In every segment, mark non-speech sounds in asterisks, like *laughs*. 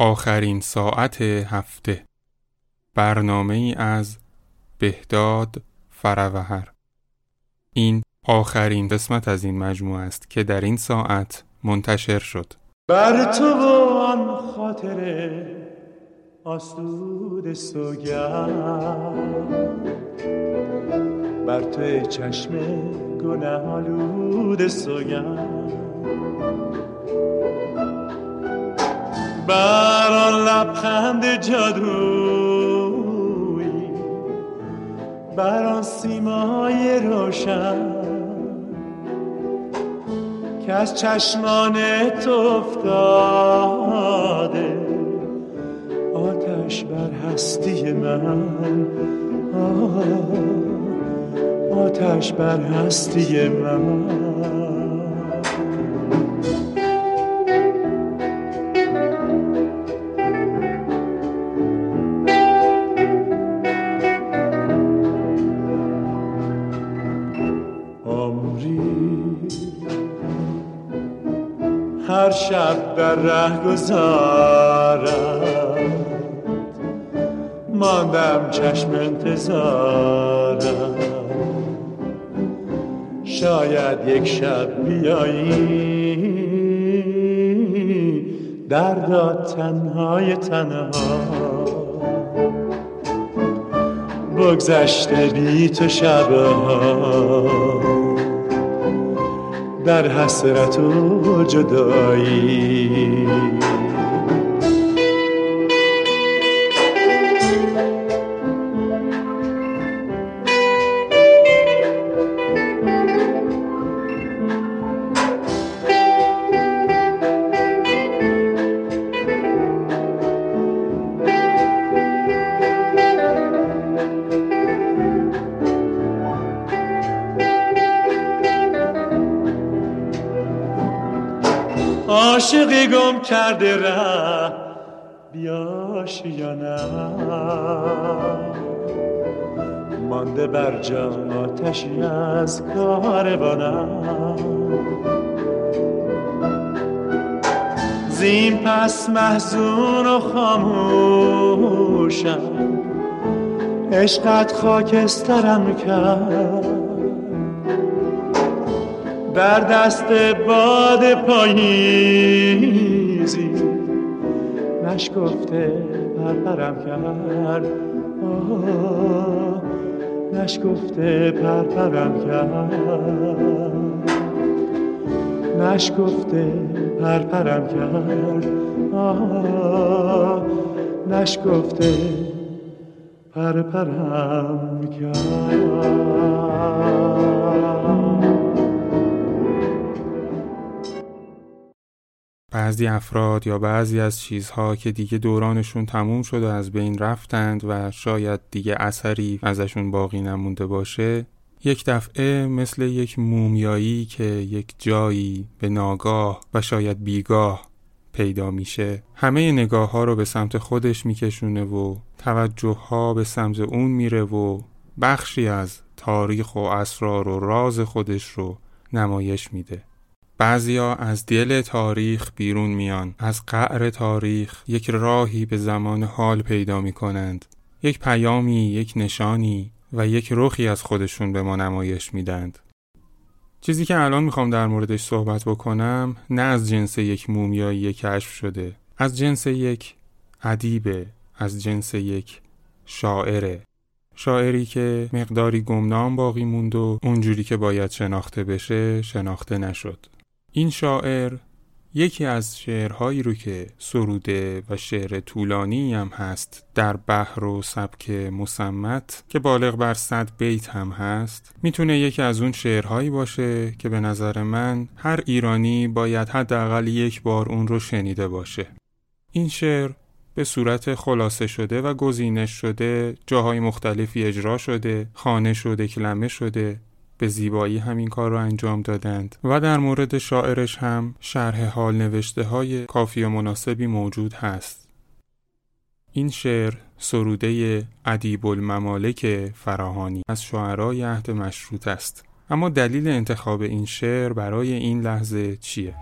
آخرین ساعت هفته. برنامه ای از بهداد فروهر این آخرین قسمت از این مجموعه است که در این ساعت منتشر شد. بر تو آن خاطر آسود سوگند. بر تو چشم گناه آلود بر آن لبخند جادویی بر آن سیمای روشن که از چشمان تو افتاده. آتش بر هستی من آتش بر هستی من. در ره گذارم ماندم چشم انتظارم. شاید یک شب بیایی. دردا تنهای تنها. بگذشته بی تو شبها. در حسرت و جدایی. کرده ره. بیاش یا نه. مانده بر جا آتشی از کاروانم زین پس محزون و خاموشم. عشقت خاکسترم کرد. در دست باد پاییزی پرپرم کرد نشکفته پرپرم کرد نشکفته پرپرم کرد نشکفته پرپرم کرد بعضی افراد یا بعضی از چیزها که دیگه دورانشون تموم شد و از بین رفتند و شاید دیگه اثری ازشون باقی نمونده باشه یک دفعه مثل یک مومیایی که یک جایی به ناگاه و شاید بیگاه پیدا میشه. همه نگاه ها رو به سمت خودش میکشونه و توجه ها به سمت اون میره و بخشی از تاریخ و اسرار و راز خودش رو نمایش میده. بعضیا از دل تاریخ بیرون میان از قعر تاریخ یک راهی به زمان حال پیدا می کنند یک پیامی یک نشانی و یک رخی از خودشون به ما نمایش میدند چیزی که الان می‌خوام در موردش صحبت بکنم نه از جنس یک مومیایی کشف شده از جنس یک ادیبه از جنس یک شاعره. شاعری که مقداری گمنام باقی موند و اونجوری که باید شناخته بشه شناخته نشد. این شاعر یکی از شعرهایی رو که سروده و شعر طولانی هم هست در بحر و سبک مسمت که بالغ بر صد بیت هم هست می‌تونه یکی از اون شعرهایی باشه که به نظر من هر ایرانی باید حداقل یک بار اون رو شنیده باشه. این شعر به صورت خلاصه شده و گزینش شده جاهای مختلفی اجرا شده خانه شده کلمه شده به زیبایی همین کار رو انجام دادند و در مورد شاعرش هم شرح حال نوشته های کافی و مناسبی موجود هست این شعر سروده ادیب الممالک فراهانی از شعرای عهد مشروط است اما دلیل انتخاب این شعر برای این لحظه چیه؟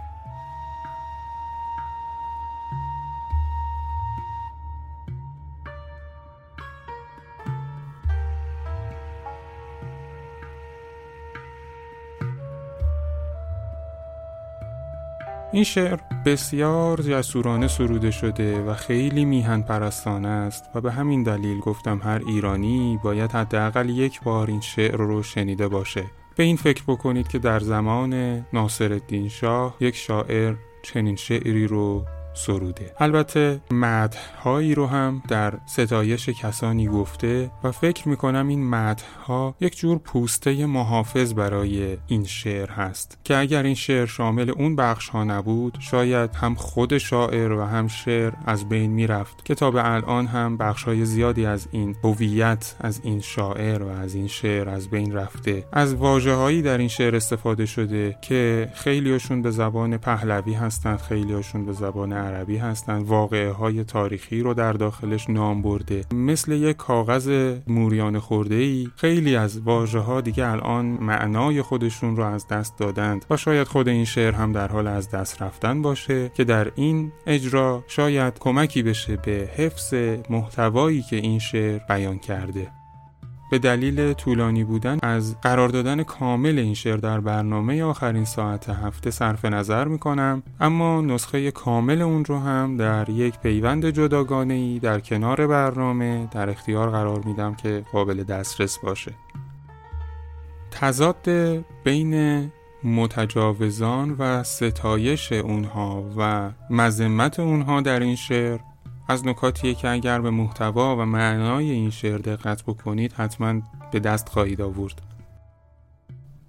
این شعر بسیار جسورانه سروده شده و خیلی میهن پرستانه است و به همین دلیل گفتم هر ایرانی باید حداقل یک بار این شعر رو شنیده باشه. به این فکر بکنید که در زمان ناصرالدین شاه یک شاعر چنین شعری رو سروده. البته مدههایی رو هم در ستایش کسانی گفته و فکر می‌کنم این مدها یک جور پوسته محافظ برای این شعر هست که اگر این شعر شامل اون بخش ها نبود شاید هم خود شاعر و هم شعر از بین می‌رفت که تا به الان هم بخش های زیادی از این هویت از این شاعر و از این شعر از بین رفته. از واجه هایی در این شعر استفاده شده که خیلیشون به زبان پهلوی هستند خیلیشون به زبان عربی هستند واقعه های تاریخی رو در داخلش نام برده. مثل یک کاغذ موریان خورده ای خیلی از واژه ها دیگه الان معنای خودشون رو از دست دادند و شاید خود این شعر هم در حال از دست رفتن باشه که در این اجرا شاید کمکی بشه به حفظ محتوایی که این شعر بیان کرده. به دلیل طولانی بودن از قرار دادن کامل این شعر در برنامه آخرین ساعت هفته صرف نظر می کنم اما نسخه کامل اون رو هم در یک پیوند جداگانه ای در کنار برنامه در اختیار قرار میدم که قابل دسترس باشه. تضاد بین متجاوزان و ستایش اونها و مذمت اونها در این شعر از نکاتیه که اگر به محتوا و معنای این شعر دقت بکنید حتما به دست خواهید آورد.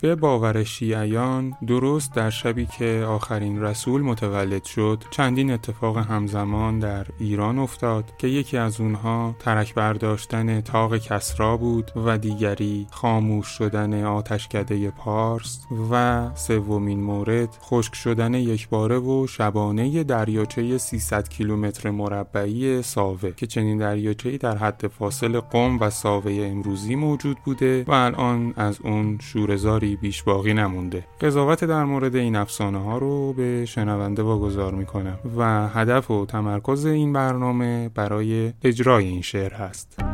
به باور شیعیان درست در شبی که آخرین رسول متولد شد چندین اتفاق همزمان در ایران افتاد که یکی از اونها ترک برداشتن تاق کسرا بود و دیگری خاموش شدن آتشکده پارس و سومین مورد خشک شدن یکباره و شبانه دریاچه 300 کیلومتر مربعی ساوه که چنین دریاچه‌ای در حد فاصل قم و ساوه امروزی موجود بوده و الان از اون شورزاری بیش باقی نمونده. قضاوت در مورد این افسانه ها رو به شنونده واگذار می‌کنم و هدف و تمرکز این برنامه برای اجرای این شعر هست.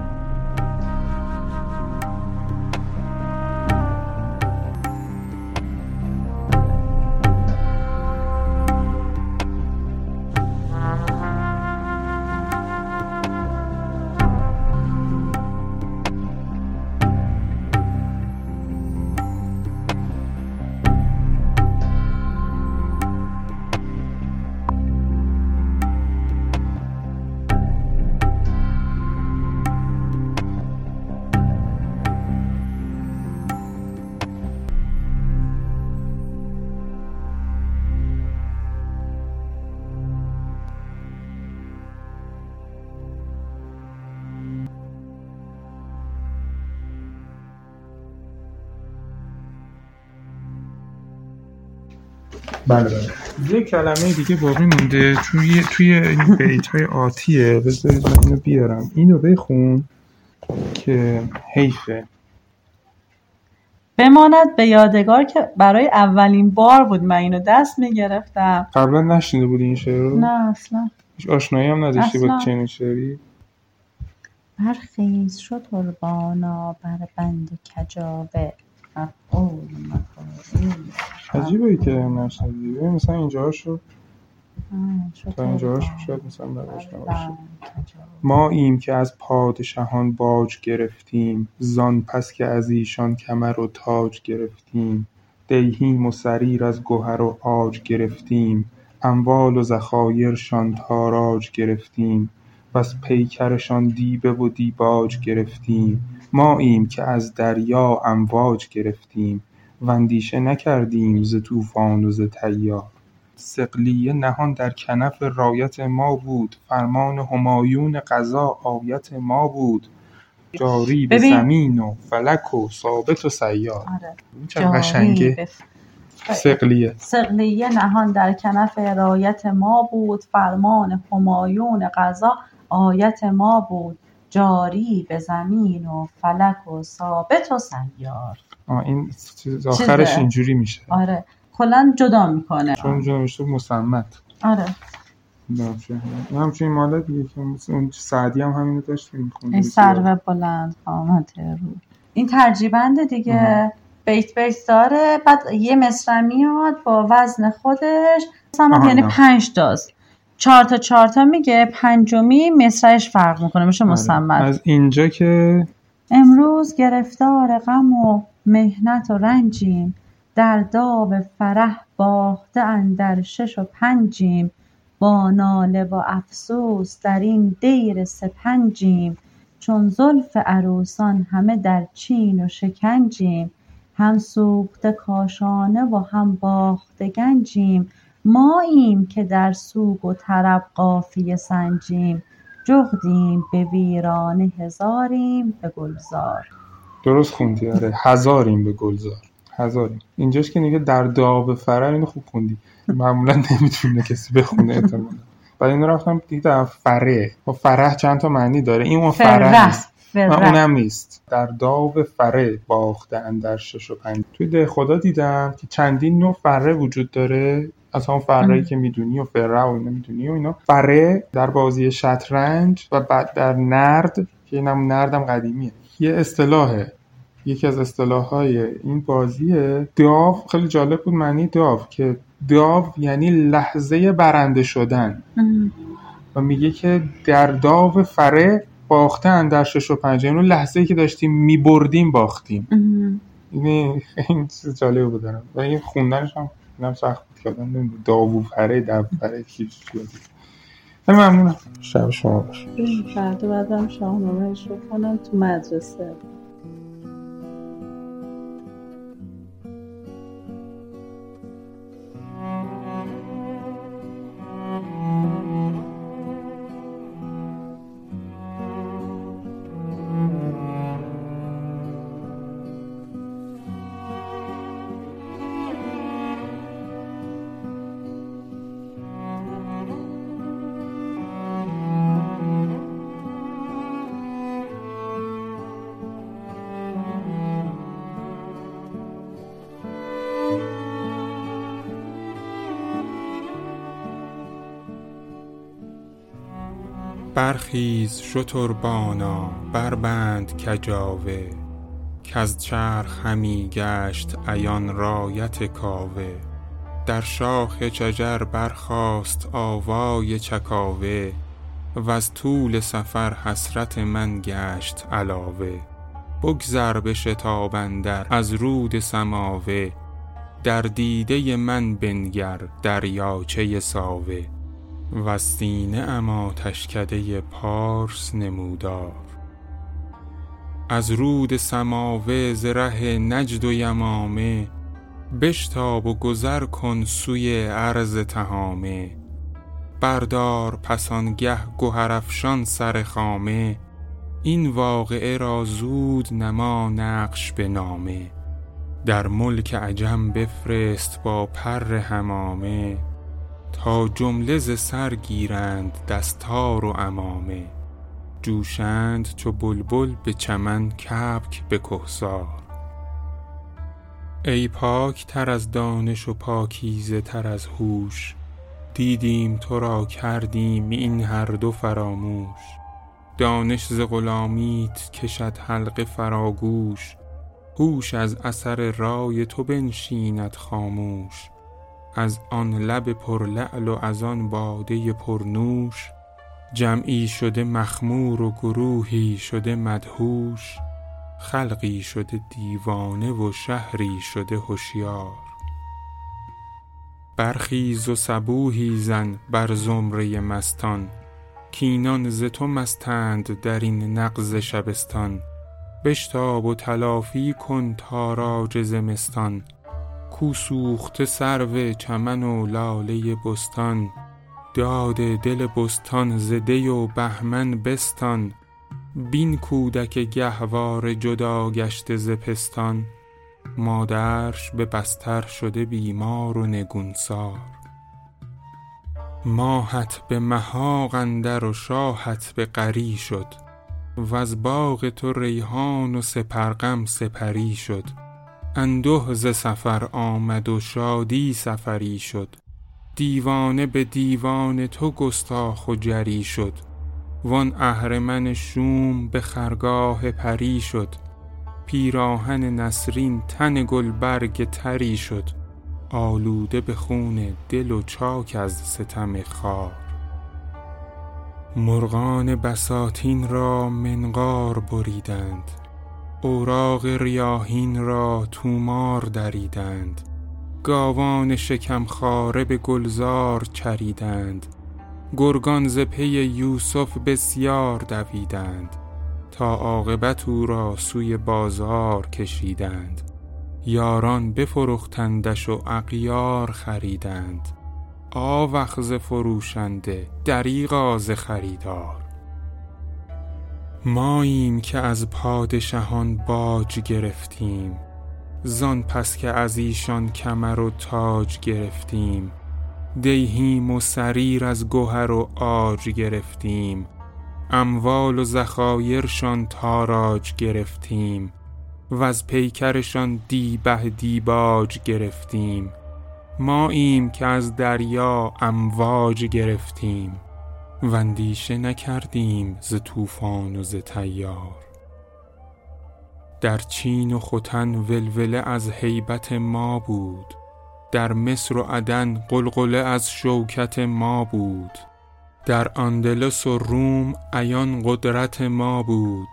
بله بله. یه کلمه دیگه باقی مونده. توی توی این بیت های آتیه بذارید من اینو بیارم. اینو بخون که حیفه. بماند به یادگار که برای اولین بار بود من اینو دست می‌گرفتم. قبلا نشنیده بودی این شعر رو؟ نه اصلا. هیچ آشنایی هم نداشتی با. چنین شعری؟ برخیز شد قربانا بر بند کجاوه. عجیبه که نشنیدی. مثلا اینجا شد تا اینجاش قربانا شاید مثلا بر نداشته باشه بند کجاوه. ما ایم که از پادشاهان باج گرفتیم زان پس که از ایشان کمر و تاج گرفتیم. دیهیم و سریر از گهر و عاج گرفتیم. اموال و ذخایرشان تاراج گرفتیم. پس پیکرشان دیبه و دیباج گرفتیم. ما ایم که از دریا امواج گرفتیم. و اندیشه نکردیم ز طوفان و ز تیار سقلیه نهان در کنف رایت ما بود. فرمان همایون قضا آیت ما بود. جاری به. زمین و فلک و ثابت و سیار. آره. قشنگه؟ سقلیه. سقلیه نهان در کنف رایت ما بود. فرمان همایون قضا آیت ما بود جاری به زمین و فلک و ثابت و سیار. آه این چیز آخرش چیزه. اینجوری میشه. آره. کلا جدا می‌کنه. چون اونجا نوشته مسمت. آره. این همچنین مالا دیگه که اون سعدی هم همینو داشتیم این سرو بلند قامت رو این ترجیبند دیگه بیت بیت داره. بعد یه مصرع میاد با وزن خودش. مثلا یعنی. پنج تاست چهار تا چهار تا میگه پنجمی مصرعش فرق می‌کنه. میشه مصمد آره. از اینجا که امروز گرفتار غم و مهنت و رنجیم. در داو فرح باخته اندر شش و پنجیم. با ناله و افسوس در این دیر سپنجیم. چون زلف عروسان همه در چین و شکنجیم. هم سوخته کاشانه و هم باخته گنجیم. ماییم که در سوگ و طرب قافیه سنجیم جغدیم به ویرانه هزاریم به گلزار. درست خوندی آره. هزاریم به گلزار. هزاریم. اینجاش که نگه در داو فرر اینو خوب خوندی. معمولا نمی‌تونه کسی بخونه احتمالا. بعد اینو رفتم دیدم فره با فرح چند تا معنی داره؟ این اون فره نیست. فرح اونم نیست. در داو فره باخته اندر شش و پنج. توی ده خدا دیدم که چندین نوع فره وجود داره. از همون ام. که می‌دونی و فره و اینا می‌دونی و اینا. فره در بازی شطرنج و بعد در نرد که اینم نردم قدیمیه. یه اصطلاحه. یکی از اصطلاح های این بازیه. داو خیلی جالب بود معنی داو که داو یعنی لحظه برنده شدن. و میگه که در داو فره باخته اندر شش و پنج یعنی اون لحظه ای که داشتیم میبردیم باختیم. ام. این *laughs* این چیز جالب بود دارم. و این خوندنش هم اینم سخت بود که آدم نمی‌دونه داوو فره دو فره چی ممنونم. شب شما باشه. فردا بعدم شاهنامهش رو کنم تو مدرسه. برخیز شتربانا بربند کجاوه کز چرخ همی گشت عیان رایت کاوه. در شاخ شجر برخاست آوای چکاوه وز طول سفر حسرت من گشت علاوه. بگذر به شتاب اندر از رود سماوه در دیده من بنگر دریاچه ساوه. و سینه ام آتشکده پارس نمودار. از رود سماوه ز ره نجد و یمامه بشتاب و گذر کن سوی عرض تهامه. بردار پس آنگه گهرافشان سر خامه این واقعه را زود نما نقش به نامه. در ملک عجم بفرست با پر همامه. تا جمله ز سر گیرند دستار و عمامه. جوشند چو بلبل به چمن کبک به کهسار. ای پاک تر از دانش و پاکیزه تر از هوش دیدیم تو را کردیم این هر دو فراموش. دانش ز غلامیت کشد حلقه فراگوش هوش از اثر رای تو بنشیند خاموش. از آن لب پرلعل و از آن باده پرنوش جمعی شده مخمور و گروهی شده مدهوش خلقی شده دیوانه و شهری شده هوشیار برخیز و صبوحی زن بر زمره مستان کینان ز تو مستند در این نغز شبستان. بشتاب و تلافی کن تاراج زمستان کو سوخته سرو چمن و لاله بستان. داد دل بستان زده و بهمن بستان. بین کودک گهواره جدا گشته ز پستان. مادرش به بستر شده بیمار و نگونسار. ماهت به محاق اندر و شاهت به قری شد. وز باغ تو ریحان و سپرغم سپری شد. انده ز سفر آمد و شادی سفری شد. دیوانه به دیوان تو گستاخ و جری شد. وان اهرمن شوم به خرگاه پری شد. پیراهن نسرین تن گلبرگ تری شد. آلوده به خون دل و چاک از ستم خار. مرغان بساتین را منقار بریدند. اوراق ریاهین را تومار دریدند. گاوان شکم خاره به گلزار چریدند. گرگان ز یوسف بسیار دویدند. تا عاقبت او را سوی بازار کشیدند. یاران بفروختندش و اغیار خریدند. آوخ ز فروشنده دریغا ز خریدار. ماییم که از پادشهان باج گرفتیم زان پس که از ایشان کمر و تاج گرفتیم. دیهیم و سریر از گهر و عاج گرفتیم. اموال و ذخایرشان تاراج گرفتیم. وز پیکرشان دیبه دیباج گرفتیم. ماییم که از دریا امواج گرفتیم. و اندیشه نکردیم ز طوفان و ز تیار در چین و ختن ولوله از هیبت ما بود در مصر و عدن غلغله از شوکت ما بود در اندلس و روم عیان قدرت ما بود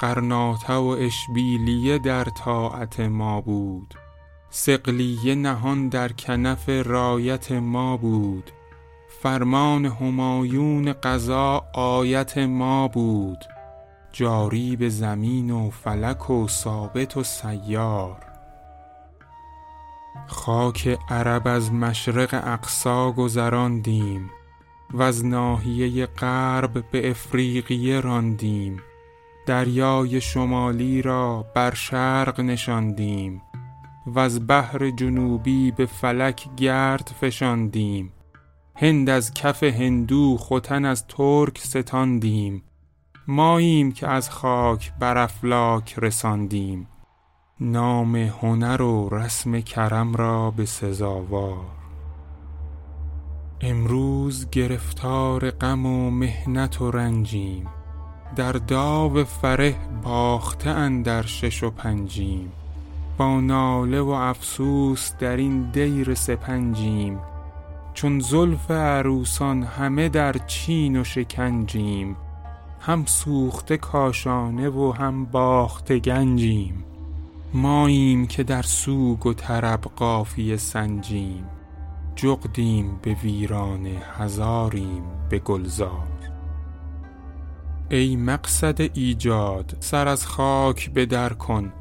غرناطه و اشبیلیه در طاعت ما بود صقلیه نهان در کنف رایت ما بود. فرمان همایون قضا آیت ما بود جاری به زمین و فلک و ثابت و سیار. خاک عرب از مشرق اقصا گذراندیم وز ناحیه غرب به افریقیه راندیم. دریای شمالی را بر شرق نشاندیم وز بحر جنوبی به فلک گرد فشاندیم. هند از کف هندو ختن از ترک ستاندیم. ماییم که از خاک بر افلاک رساندیم. نام هنر و رسم کرم را به سزاوار. امروز گرفتار غم و محنت و رنجیم. در داو فره باخته اندر شش و پنجیم. با ناله و افسوس در این دیر سپنجیم. چون زلف عروسان همه در چین و شکنجیم هم سوخته کاشانه و هم باخته گنجیم. ماییم که در سوگ و طرب قافیه سنجیم جغدیم به ویرانه هزاریم به گلزار. ای مقصد ایجاد سر از خاک به در کن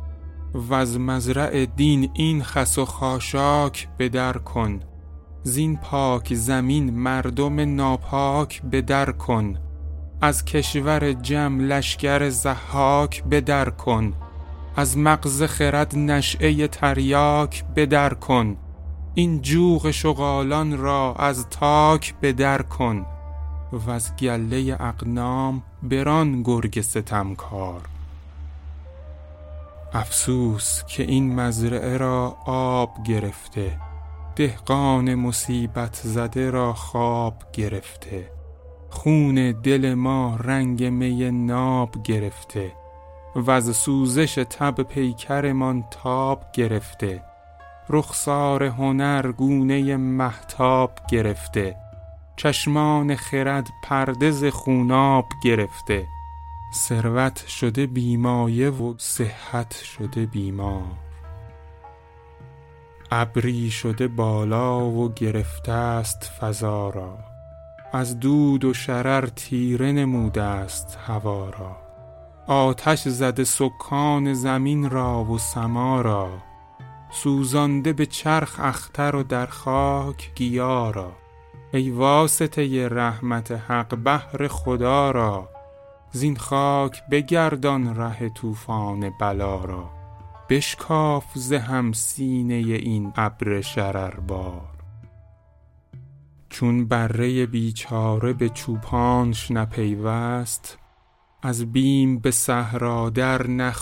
وز مزرع دین این خس و خاشاک به در کن. زین پاک زمین مردم ناپاک به در کن. از کشور جم لشکر زحاک به در کن. از مغز خرد نشعه تریاک به در کن. این جوق شغالان را از تاک به در کن. و از گله اقنام بران گرگ ستمکار. افسوس که این مزرعه را آب گرفته. دهقان مصیبت زده را خواب گرفته. خون دل ما رنگ می ناب گرفته. و از سوزش تب پیکرمان تاب گرفته. رخسار هنر گونه محتاب گرفته. چشمان خرد پرده ز خوناب گرفته. ثروت شده بیمایه و صحت شده بیمار. ابری شده بالا و گرفته است فضا را. از دود و شرر تیره نموده است هوا را. آتش زده سکان زمین را و سما را. سوزانده به چرخ اختر و در خاک گیا را. ای واسطه رحمت حق بهر خدا را. زین خاک بگردان ره طوفان بلا را. بشکاف ز هم سینه این ابر شرربار. چون بره بیچاره به چوپانش نپیوست از بیم به صحرا در نه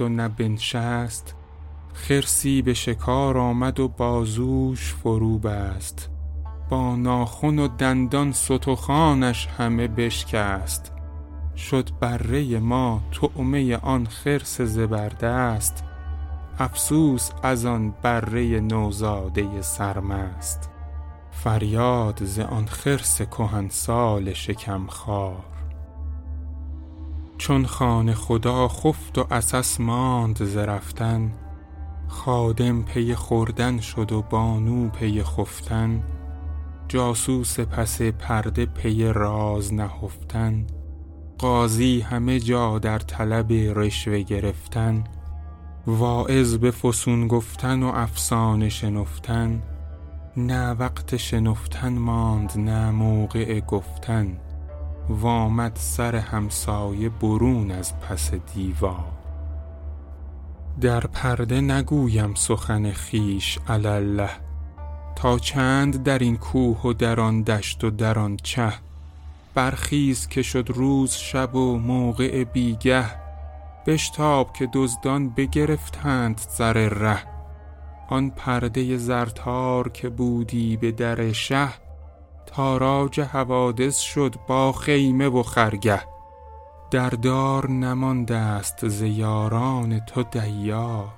و نه بنشست خرسی به شکار آمد و بازوش فرو بست با ناخن و دندان ستخوانش همه بشکست. شد بره ما طعمه آن خرس زبردست. افسوس از آن بره نوزاده سرمست. فریاد ز آن خرس کهنسال شکم خوار چون خانه خدا خفت و عسس ماند ز رفتن خادم پی خوردن شد و بانو پی خفتن جاسوس پس پرده پی راز نهفتن قاضی همه جا در طلب رشوه گرفتن واعظ به فسون گفتن و افسانه شنفتن نه وقت شنفتن ماند نه موقع گفتن. وآمد سر همسایه برون از پس دیوار. در پرده نگویم سخن خویش علی الله تا چند در این کوه و در آن دشت و در آن چه؟ برخیز که شد روز شب و موقع بیگه. بشتاب که دزدان بگرفتند زر ره. آن پرده زرتار که بودی به در شه تاراج حوادث شد با خیمه و خرگه. در دار نمانده است ز یاران تو دیار.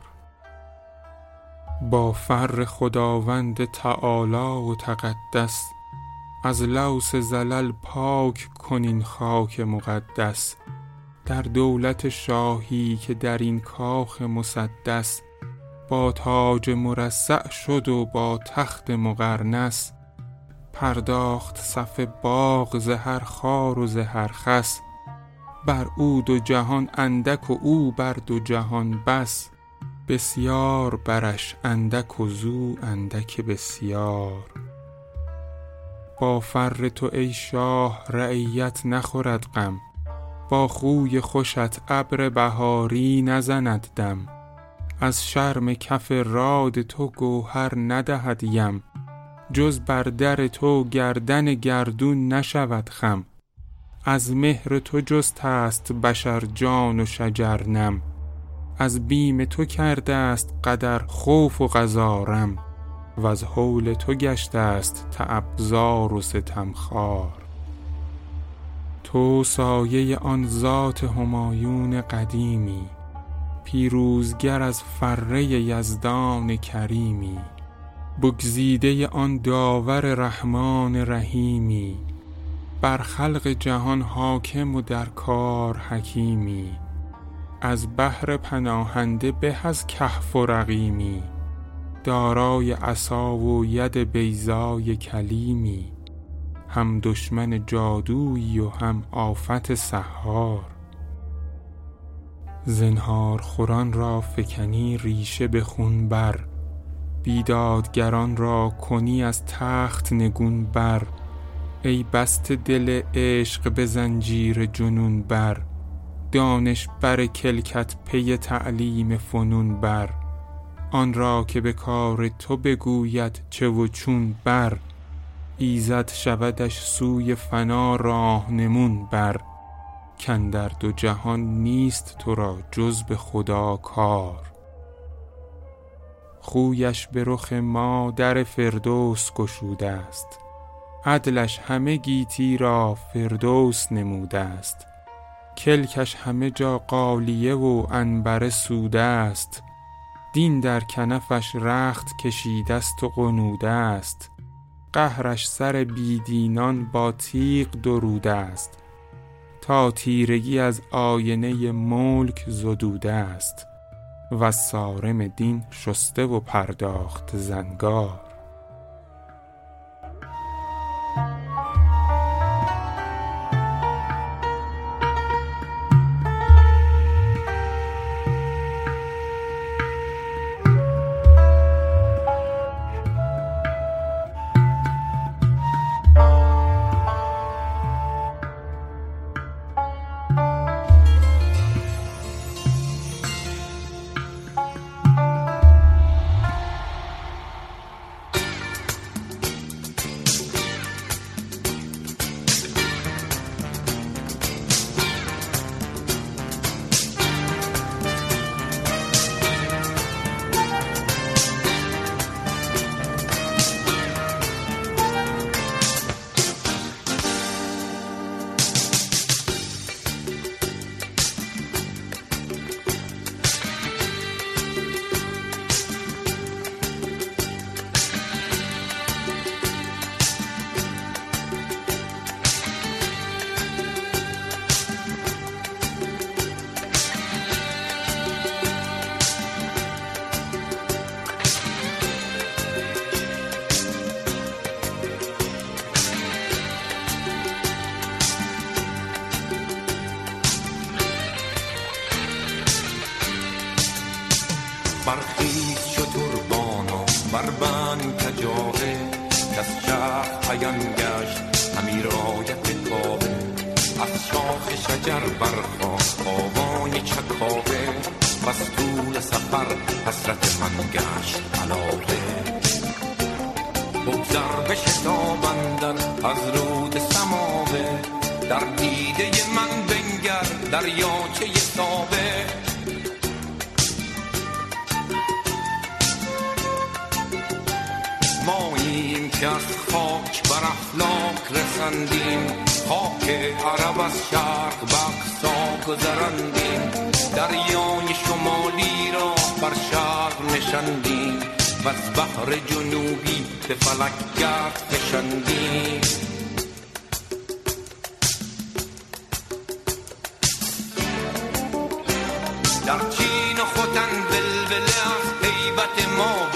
با فر خداوند تعالی و تقدس از لوث زلل پاک کن این خاک مقدس. در دولت شاهی که در این کاخ مسدس با تاج مرصع شد و با تخت مقرنس پرداخت صف باغ ز هر خار و ز هر خس. بر او دو جهان اندک و او بر دو جهان بس. بسیار برش اندک و زو اندک بسیار. با فر تو ای شاه رعیت نخورد غم. با خوی خوشت ابر بهاری نزند دم. از شرم کف راد تو گوهر ندهد یم. جز بر در تو گردن گردون نشود خم. از مهر تو جسته است بشر جان و شجر نم از بیم تو کرده است قدر خوف و قضا رم. وز هول تو گشته است تعب زار و ستم خوار تو سایه آن ذات همایون قدیمی پیروزگر از فره یزدان کریمی. بگزیده آن داور رحمان رحیمی بر خلق جهان حاکم و در کار حکیمی. از بهر پناهنده به از کهف و رقیمی دارای عصا و ید بیضای کلیمی. هم دشمن جادویی و هم آفت سحار. زنهار خوران را فکنی ریشه به خون بر بیدادگران را کنی از تخت نگون بر. ای بسته دل عشق به زنجیر جنون بر دانش بر کلکت پی تعلیم فنون بر. آن را که به کار تو بگوید چه و چون بر. ایزد شودش سوی فنا راهنمون بر کاندر دو جهان نیست تو را جز به خدا کار. خویش به رخ ما در فردوس گشوده است عدلش همه گیتی را فردوس نموده است. کلکش همه جا غالیه و عنبر سوده است. دین در کنفش رخت کشیده است و غنوده است. قهرش سر بی دینان با تیغ دروده است تا تیرگی از آینه ملک زدوده است. وز صارم دین شسته و پرداخت زنگار. عیان گشت. امیر آیت کابه از شاخ شجر برخواست آوای چکاوه و از طول سفر حسرت من گشت. گذراندیم. خاک عرب از شرق بخصا گذراندیم. دریای شمالی را بر شرق نشندیم و از بحر جنوبی به فلک گرد کشندیم در چین و خوتن بلبله از قیبت ما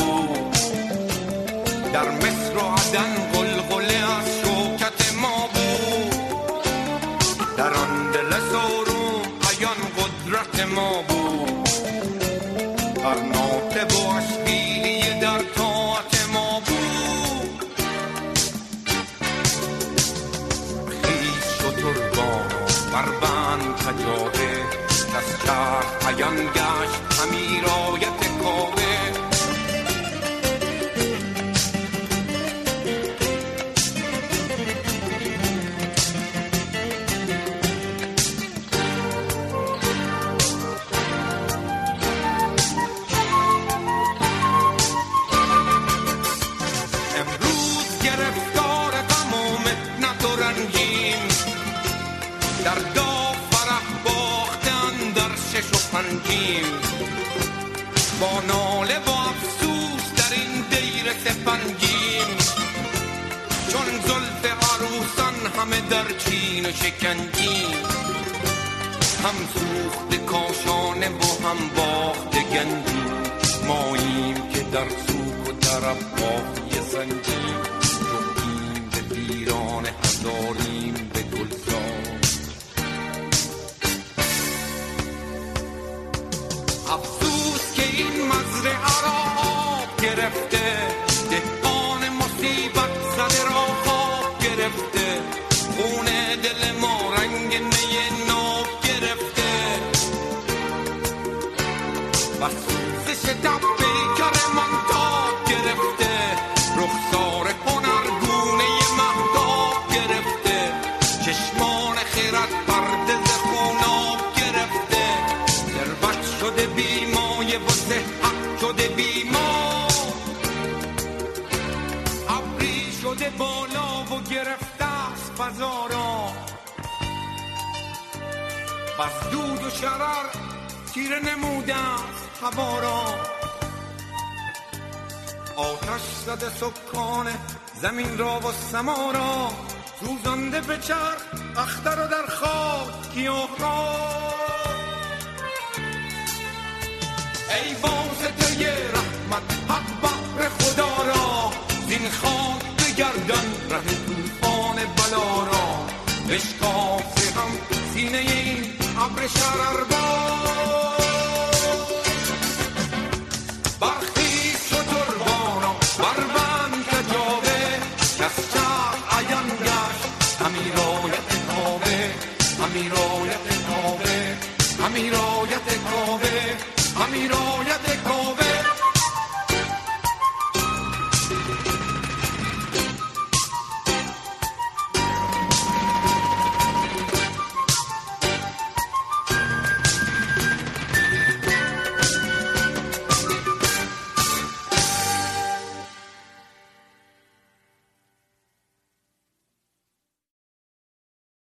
left بر دود و شرر تیره نمودم هوا را آتش زده سکان زمین را و سما را. سوزانده به چر اختر را در خاک گیاه را. ای واسطه رحمت حق بحر خدا را. دین خاک بگردان